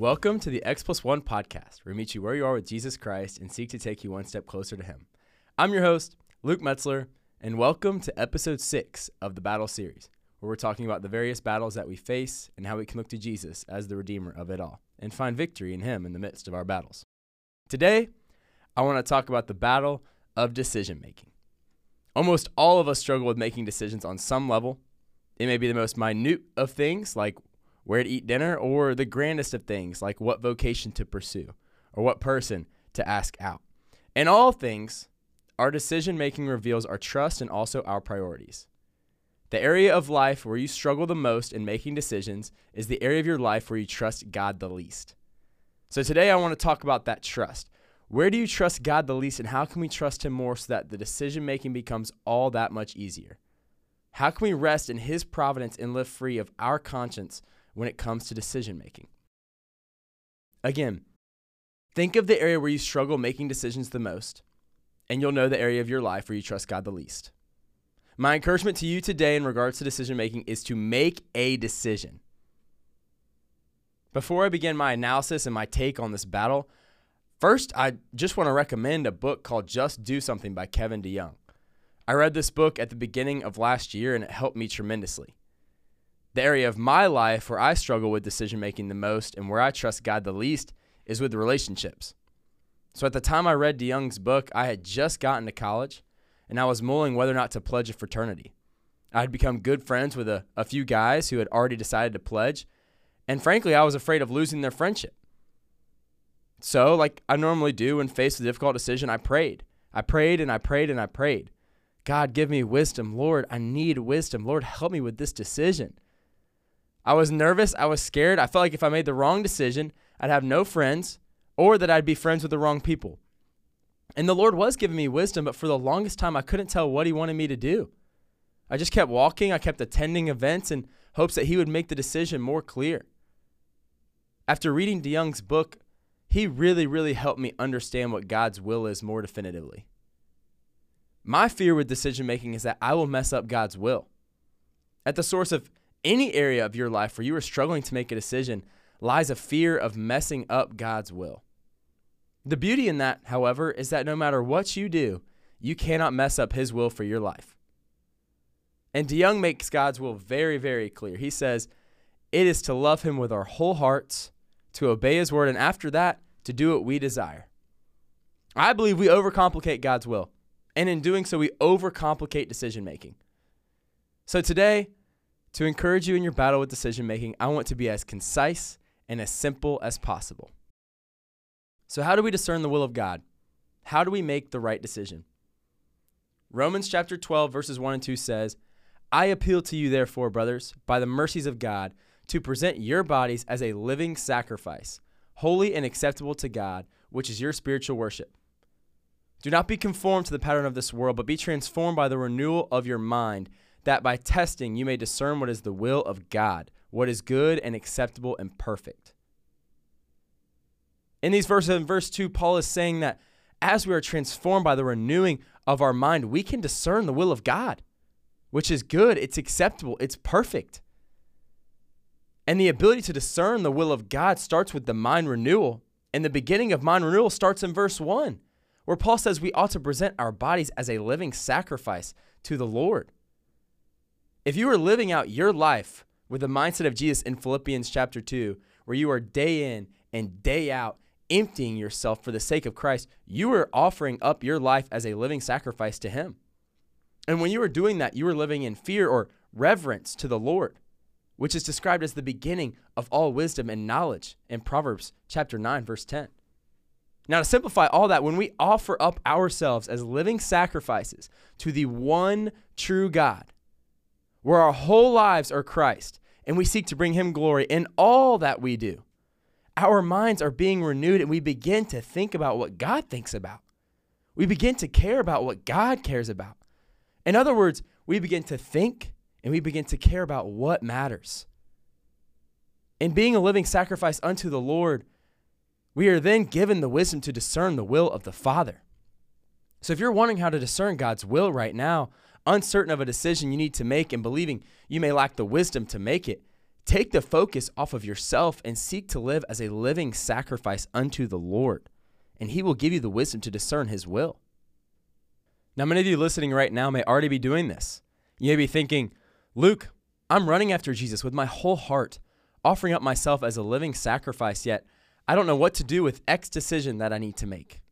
Welcome to the X Plus One podcast, where we meet you where you are with Jesus Christ and seek to take you one step closer to Him. I'm your host, Luke Metzler, and welcome to episode six of the Battle Series, where we're talking about the various battles that we face and how we can look to Jesus as the Redeemer of it all and find victory in Him in the midst of our battles. Today, I want to talk about the battle of decision making. Almost all of us struggle with making decisions on some level. It may be the most minute of things, like where to eat dinner, or the grandest of things, like what vocation to pursue or what person to ask out. In all things, our decision making reveals our trust and also our priorities. The area of life where you struggle the most in making decisions is the area of your life where you trust God the least. So today I want to talk about that trust. Where do you trust God the least, and how can we trust Him more so that the decision making becomes all that much easier? How can we rest in His providence and live free of our conscience when it comes to decision making? Again, think of the area where you struggle making decisions the most, and you'll know the area of your life where you trust God the least. My encouragement to you today in regards to decision making is to make a decision. Before I begin my analysis and my take on this battle, first I just want to recommend a book called Just Do Something by Kevin DeYoung. I read this book at the beginning of last year and it helped me tremendously. The area of my life where I struggle with decision making the most and where I trust God the least is with relationships. So at the time I read DeYoung's book, I had just gotten to college and I was mulling whether or not to pledge a fraternity. I had become good friends with a, a few guys who had already decided to pledge, and frankly, I was afraid of losing their friendship. So, like I normally do when faced with a difficult decision, I prayed. I prayed and I prayed and I prayed. God, give me wisdom. Lord, I need wisdom. Lord, help me with this decision. I was nervous. I was scared. I felt like if I made the wrong decision, I'd have no friends or that I'd be friends with the wrong people. And the Lord was giving me wisdom, but for the longest time, I couldn't tell what He wanted me to do. I just kept walking. I kept attending events in hopes that He would make the decision more clear. After reading DeYoung's book, he really, really helped me understand what God's will is more definitively. My fear with decision making is that I will mess up God's will. At the source of any area of your life where you are struggling to make a decision lies a fear of messing up God's will. The beauty in that, however, is that no matter what you do, you cannot mess up His will for your life. And DeYoung makes God's will very, very clear. He says, It is to love Him with our whole hearts, to obey His word, and after that, to do what we desire. I believe we overcomplicate God's will. And in doing so, we overcomplicate decision making. So today, to encourage you in your battle with decision making, I want to be as concise and as simple as possible. So, how do we discern the will of God? How do we make the right decision? Romans chapter 12, verses 1 and 2 says, I appeal to you, therefore, brothers, by the mercies of God, to present your bodies as a living sacrifice, holy and acceptable to God, which is your spiritual worship. Do not be conformed to the pattern of this world, but be transformed by the renewal of your mind, that by testing you may discern what is the will of God, what is good and acceptable and perfect. In these verses, in verse 2, Paul is saying that as we are transformed by the renewing of our mind, we can discern the will of God, which is good, it's acceptable, it's perfect. And the ability to discern the will of God starts with the mind renewal. And the beginning of mind renewal starts in verse 1, where Paul says we ought to present our bodies as a living sacrifice to the Lord. If you are living out your life with the mindset of Jesus in Philippians chapter 2, where you are day in and day out emptying yourself for the sake of Christ, you are offering up your life as a living sacrifice to Him. And when you are doing that, you are living in fear or reverence to the Lord, which is described as the beginning of all wisdom and knowledge in Proverbs chapter 9, verse 10. Now, to simplify all that, when we offer up ourselves as living sacrifices to the one true God, where our whole lives are Christ, and we seek to bring Him glory in all that we do, our minds are being renewed and we begin to think about what God thinks about. We begin to care about what God cares about. In other words, we begin to think and we begin to care about what matters. In being a living sacrifice unto the Lord, we are then given the wisdom to discern the will of the Father. So if you're wondering how to discern God's will right now, uncertain of a decision you need to make and believing you may lack the wisdom to make it, Take the focus off of yourself and seek to live as a living sacrifice unto the Lord, and He will give you the wisdom to discern His will. Now, many of you listening right now may already be doing this. You may be thinking, Luke, I'm running after Jesus with my whole heart, offering up myself as a living sacrifice, yet I don't know what to do with X decision that I need to make.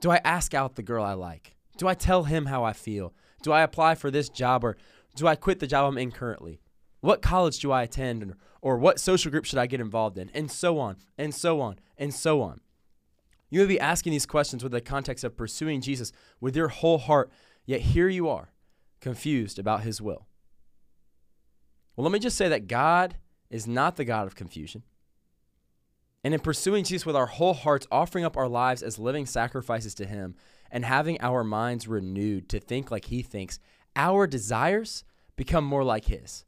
Do I ask out the girl I like? Do I tell him how I feel? Do I apply for this job or do I quit the job I'm in currently? What college do I attend or what social group should I get involved in? And so on, and so on, and so on. You may be asking these questions with the context of pursuing Jesus with your whole heart, yet here you are, confused about his will. Well, let me just say that God is not the God of confusion. And in pursuing Jesus with our whole hearts, offering up our lives as living sacrifices to Him, and having our minds renewed to think like He thinks, our desires become more like His.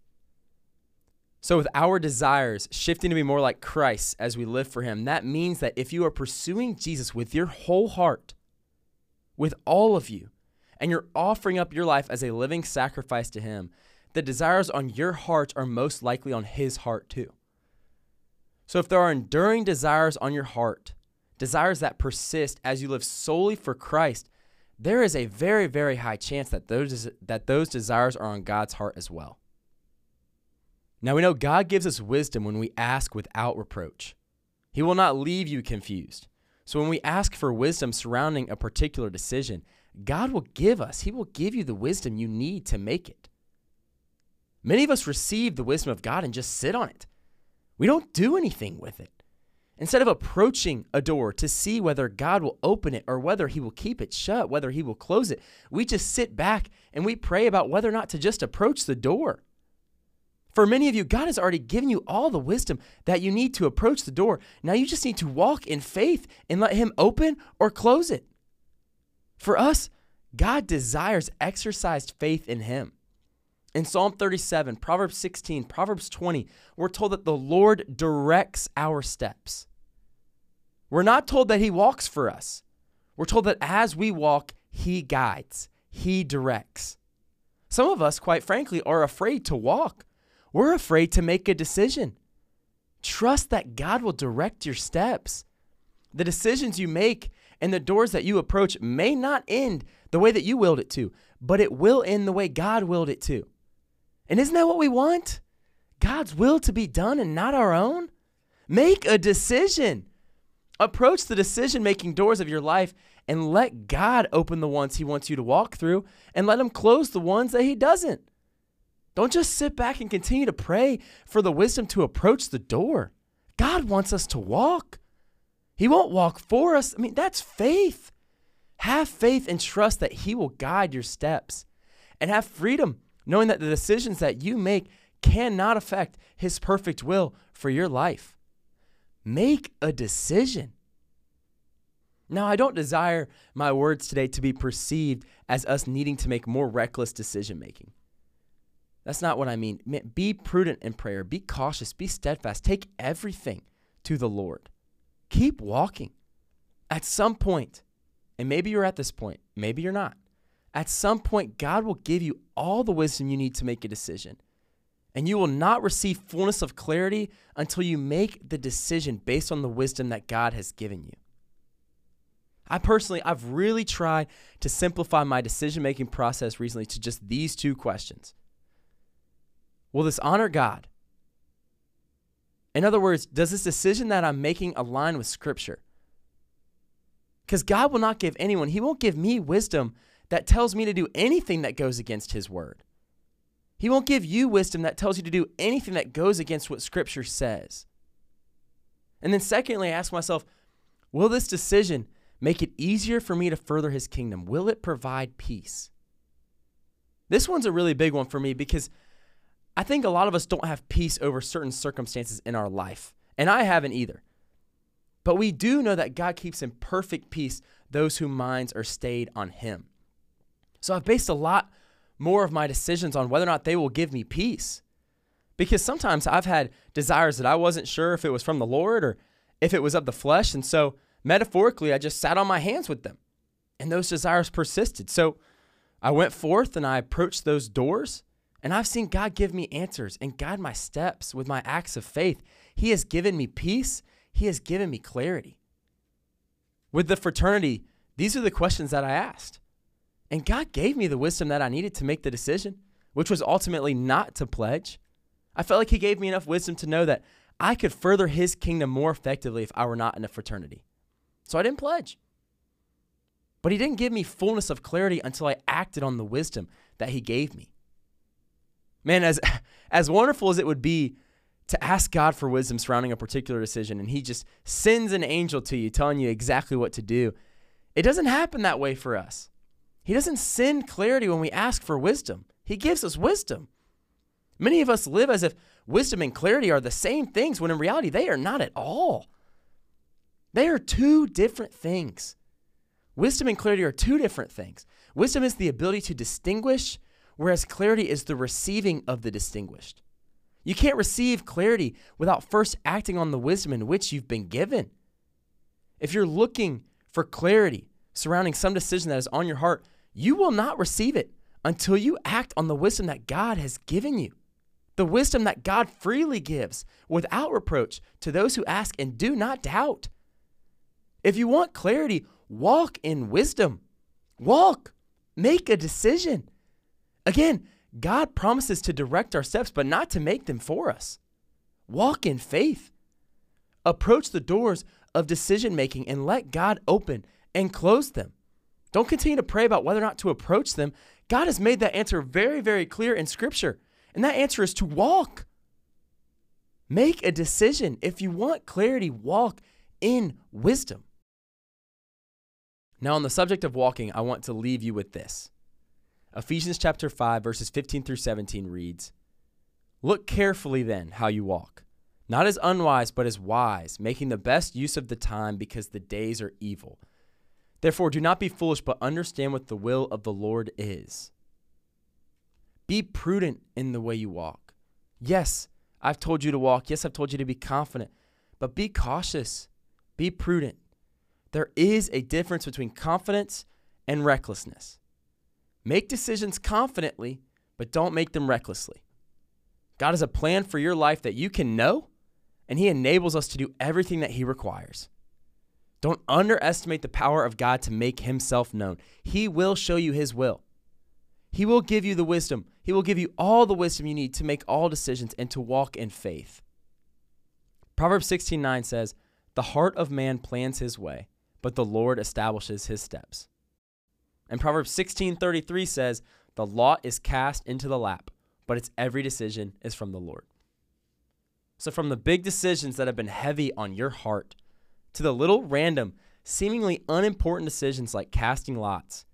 So, with our desires shifting to be more like Christ as we live for Him, that means that if you are pursuing Jesus with your whole heart, with all of you, and you're offering up your life as a living sacrifice to Him, the desires on your heart are most likely on His heart too. So, if there are enduring desires on your heart, desires that persist as you live solely for Christ, there is a very, very high chance that those, that those desires are on God's heart as well. Now we know God gives us wisdom when we ask without reproach. He will not leave you confused. So when we ask for wisdom surrounding a particular decision, God will give us, He will give you the wisdom you need to make it. Many of us receive the wisdom of God and just sit on it. We don't do anything with it. Instead of approaching a door to see whether God will open it or whether He will keep it shut, whether He will close it, we just sit back and we pray about whether or not to just approach the door. For many of you, God has already given you all the wisdom that you need to approach the door. Now you just need to walk in faith and let Him open or close it. For us, God desires exercised faith in Him. In Psalm 37, Proverbs 16, Proverbs 20, we're told that the Lord directs our steps. We're not told that He walks for us. We're told that as we walk, He guides, He directs. Some of us, quite frankly, are afraid to walk we're afraid to make a decision. Trust that God will direct your steps. The decisions you make and the doors that you approach may not end the way that you willed it to, but it will end the way God willed it to. And isn't that what we want? God's will to be done and not our own? Make a decision. Approach the decision making doors of your life and let God open the ones He wants you to walk through and let Him close the ones that He doesn't. Don't just sit back and continue to pray for the wisdom to approach the door. God wants us to walk. He won't walk for us. I mean, that's faith. Have faith and trust that He will guide your steps. And have freedom, knowing that the decisions that you make cannot affect His perfect will for your life. Make a decision. Now, I don't desire my words today to be perceived as us needing to make more reckless decision making. That's not what I mean. Be prudent in prayer. Be cautious. Be steadfast. Take everything to the Lord. Keep walking. At some point, and maybe you're at this point, maybe you're not. At some point, God will give you all the wisdom you need to make a decision. And you will not receive fullness of clarity until you make the decision based on the wisdom that God has given you. I personally, I've really tried to simplify my decision making process recently to just these two questions Will this honor God? In other words, does this decision that I'm making align with Scripture? Because God will not give anyone, He won't give me wisdom that tells me to do anything that goes against His word. He won't give you wisdom that tells you to do anything that goes against what Scripture says. And then, secondly, I ask myself, will this decision make it easier for me to further His kingdom? Will it provide peace? This one's a really big one for me because I think a lot of us don't have peace over certain circumstances in our life, and I haven't either. But we do know that God keeps in perfect peace those whose minds are stayed on Him. So I've based a lot more of my decisions on whether or not they will give me peace. Because sometimes I've had desires that I wasn't sure if it was from the Lord or if it was of the flesh. And so metaphorically, I just sat on my hands with them. And those desires persisted. So I went forth and I approached those doors And I've seen God give me answers and guide my steps with my acts of faith. He has given me peace, He has given me clarity. With the fraternity, these are the questions that I asked. And God gave me the wisdom that I needed to make the decision, which was ultimately not to pledge. I felt like He gave me enough wisdom to know that I could further His kingdom more effectively if I were not in a fraternity. So I didn't pledge. But He didn't give me fullness of clarity until I acted on the wisdom that He gave me. Man, as, as wonderful as it would be to ask God for wisdom surrounding a particular decision and He just sends an angel to you telling you exactly what to do, it doesn't happen that way for us. He doesn't send clarity when we ask for wisdom, He gives us wisdom. Many of us live as if wisdom and clarity are the same things when in reality they are not at all. They are two different things. Wisdom and clarity are two different things. Wisdom is the ability to distinguish, whereas clarity is the receiving of the distinguished. You can't receive clarity without first acting on the wisdom in which you've been given. If you're looking for clarity surrounding some decision that is on your heart, you will not receive it until you act on the wisdom that God has given you. The wisdom that God freely gives without reproach to those who ask and do not doubt. If you want clarity, walk in wisdom. Walk. Make a decision. Again, God promises to direct our steps, but not to make them for us. Walk in faith. Approach the doors of decision making and let God open and close them. Don't continue to pray about whether or not to approach them. God has made that answer very, very clear in Scripture, and that answer is to walk. Make a decision. If you want clarity, walk in wisdom. Now, on the subject of walking, I want to leave you with this. Ephesians chapter 5 verses 15 through 17 reads, Look carefully then how you walk, not as unwise but as wise, making the best use of the time because the days are evil. Therefore do not be foolish but understand what the will of the Lord is. Be prudent in the way you walk. Yes, I've told you to walk. Yes, I've told you to be confident, but be cautious. Be prudent. There is a difference between confidence and recklessness. Make decisions confidently, but don't make them recklessly. God has a plan for your life that you can know, and He enables us to do everything that He requires. Don't underestimate the power of God to make Himself known. He will show you His will. He will give you the wisdom. He will give you all the wisdom you need to make all decisions and to walk in faith. Proverbs 16:9 says, "The heart of man plans his way, but the Lord establishes his steps." And Proverbs 16:33 says, "The lot is cast into the lap, but its every decision is from the Lord." So from the big decisions that have been heavy on your heart to the little random, seemingly unimportant decisions like casting lots,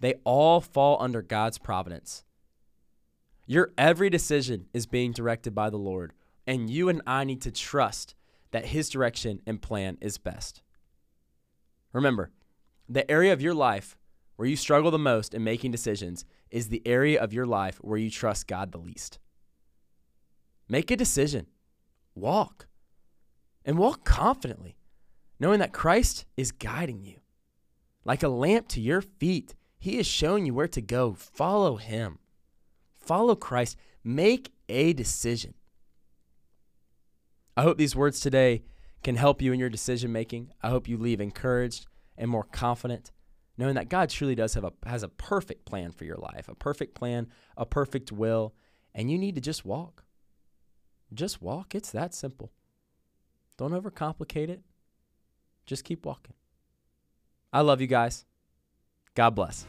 they all fall under God's providence. Your every decision is being directed by the Lord, and you and I need to trust that his direction and plan is best. Remember, the area of your life where you struggle the most in making decisions is the area of your life where you trust God the least. Make a decision, walk, and walk confidently, knowing that Christ is guiding you. Like a lamp to your feet, He is showing you where to go. Follow Him, follow Christ, make a decision. I hope these words today can help you in your decision making. I hope you leave encouraged and more confident knowing that God truly does have a has a perfect plan for your life, a perfect plan, a perfect will, and you need to just walk. Just walk. It's that simple. Don't overcomplicate it. Just keep walking. I love you guys. God bless.